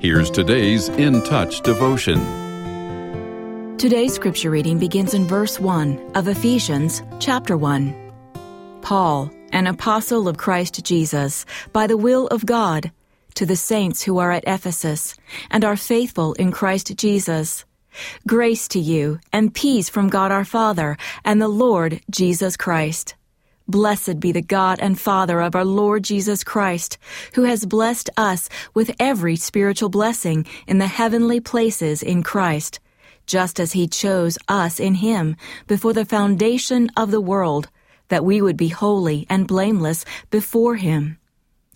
Here's today's In Touch devotion. Today's scripture reading begins in verse 1 of Ephesians chapter 1. Paul, an apostle of Christ Jesus, by the will of God, to the saints who are at Ephesus and are faithful in Christ Jesus. Grace to you and peace from God our Father and the Lord Jesus Christ. Blessed be the God and Father of our Lord Jesus Christ, who has blessed us with every spiritual blessing in the heavenly places in Christ, just as he chose us in him before the foundation of the world, that we would be holy and blameless before him.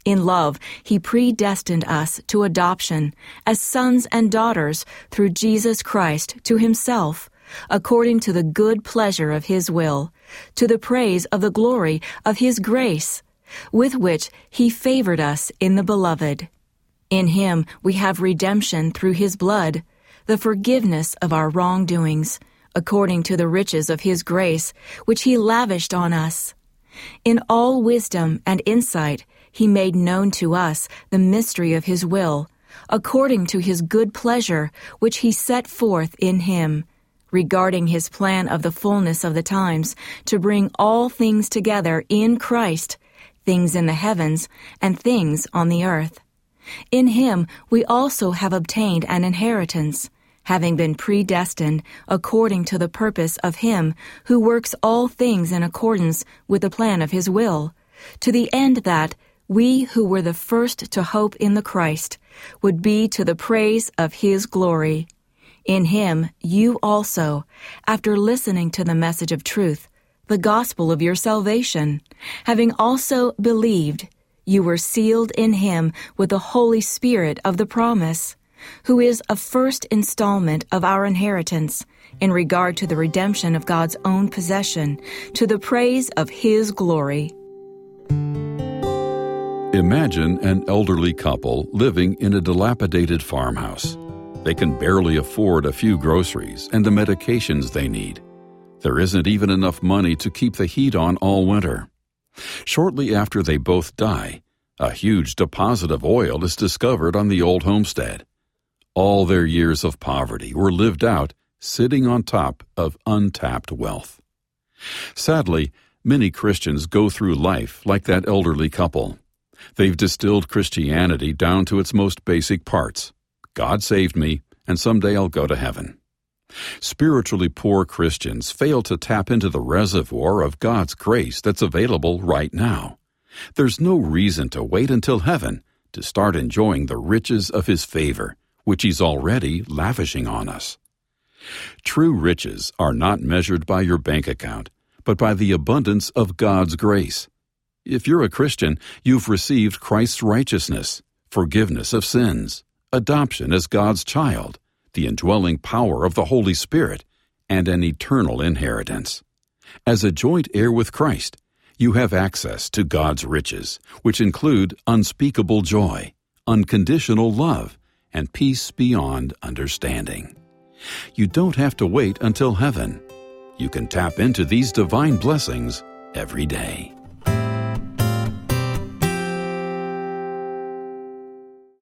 In love, he predestined us to adoption as sons and daughters through Jesus Christ to himself according to the good pleasure of his will, to the praise of the glory of his grace, with which he favored us in the beloved. In him we have redemption through his blood, the forgiveness of our wrongdoings, according to the riches of his grace, which he lavished on us. In all wisdom and insight, he made known to us the mystery of his will, according to his good pleasure, which he set forth in him regarding his plan of the fullness of the times to bring all things together in Christ, things in the heavens and things on the earth. In him we also have obtained an inheritance, having been predestined according to the purpose of him who works all things in accordance with the plan of his will, to the end that we who were the first to hope in the Christ would be to the praise of his glory. In him, you also, after listening to the message of truth, the gospel of your salvation, having also believed, you were sealed in him with the Holy Spirit of the promise, who is a first installment of our inheritance in regard to the redemption of God's own possession, to the praise of his glory. Imagine an elderly couple living in a dilapidated farmhouse. They can barely afford a few groceries and the medications they need. There isn't even enough money to keep the heat on all winter. Shortly after they both die, a huge deposit of oil is discovered on the old homestead. All their years of poverty were lived out sitting on top of untapped wealth. Sadly, many Christians go through life like that elderly couple. They've distilled Christianity down to its most basic parts God saved me, and someday I'll go to heaven. Spiritually poor Christians fail to tap into the reservoir of God's grace that's available right now. There's no reason to wait until heaven to start enjoying the riches of His favor, which He's already lavishing on us. True riches are not measured by your bank account, but by the abundance of God's grace. If you're a Christian, you've received Christ's righteousness, forgiveness of sins, adoption as God's child, the indwelling power of the Holy Spirit, and an eternal inheritance. As a joint heir with Christ, you have access to God's riches, which include unspeakable joy, unconditional love, and peace beyond understanding. You don't have to wait until heaven. You can tap into these divine blessings every day.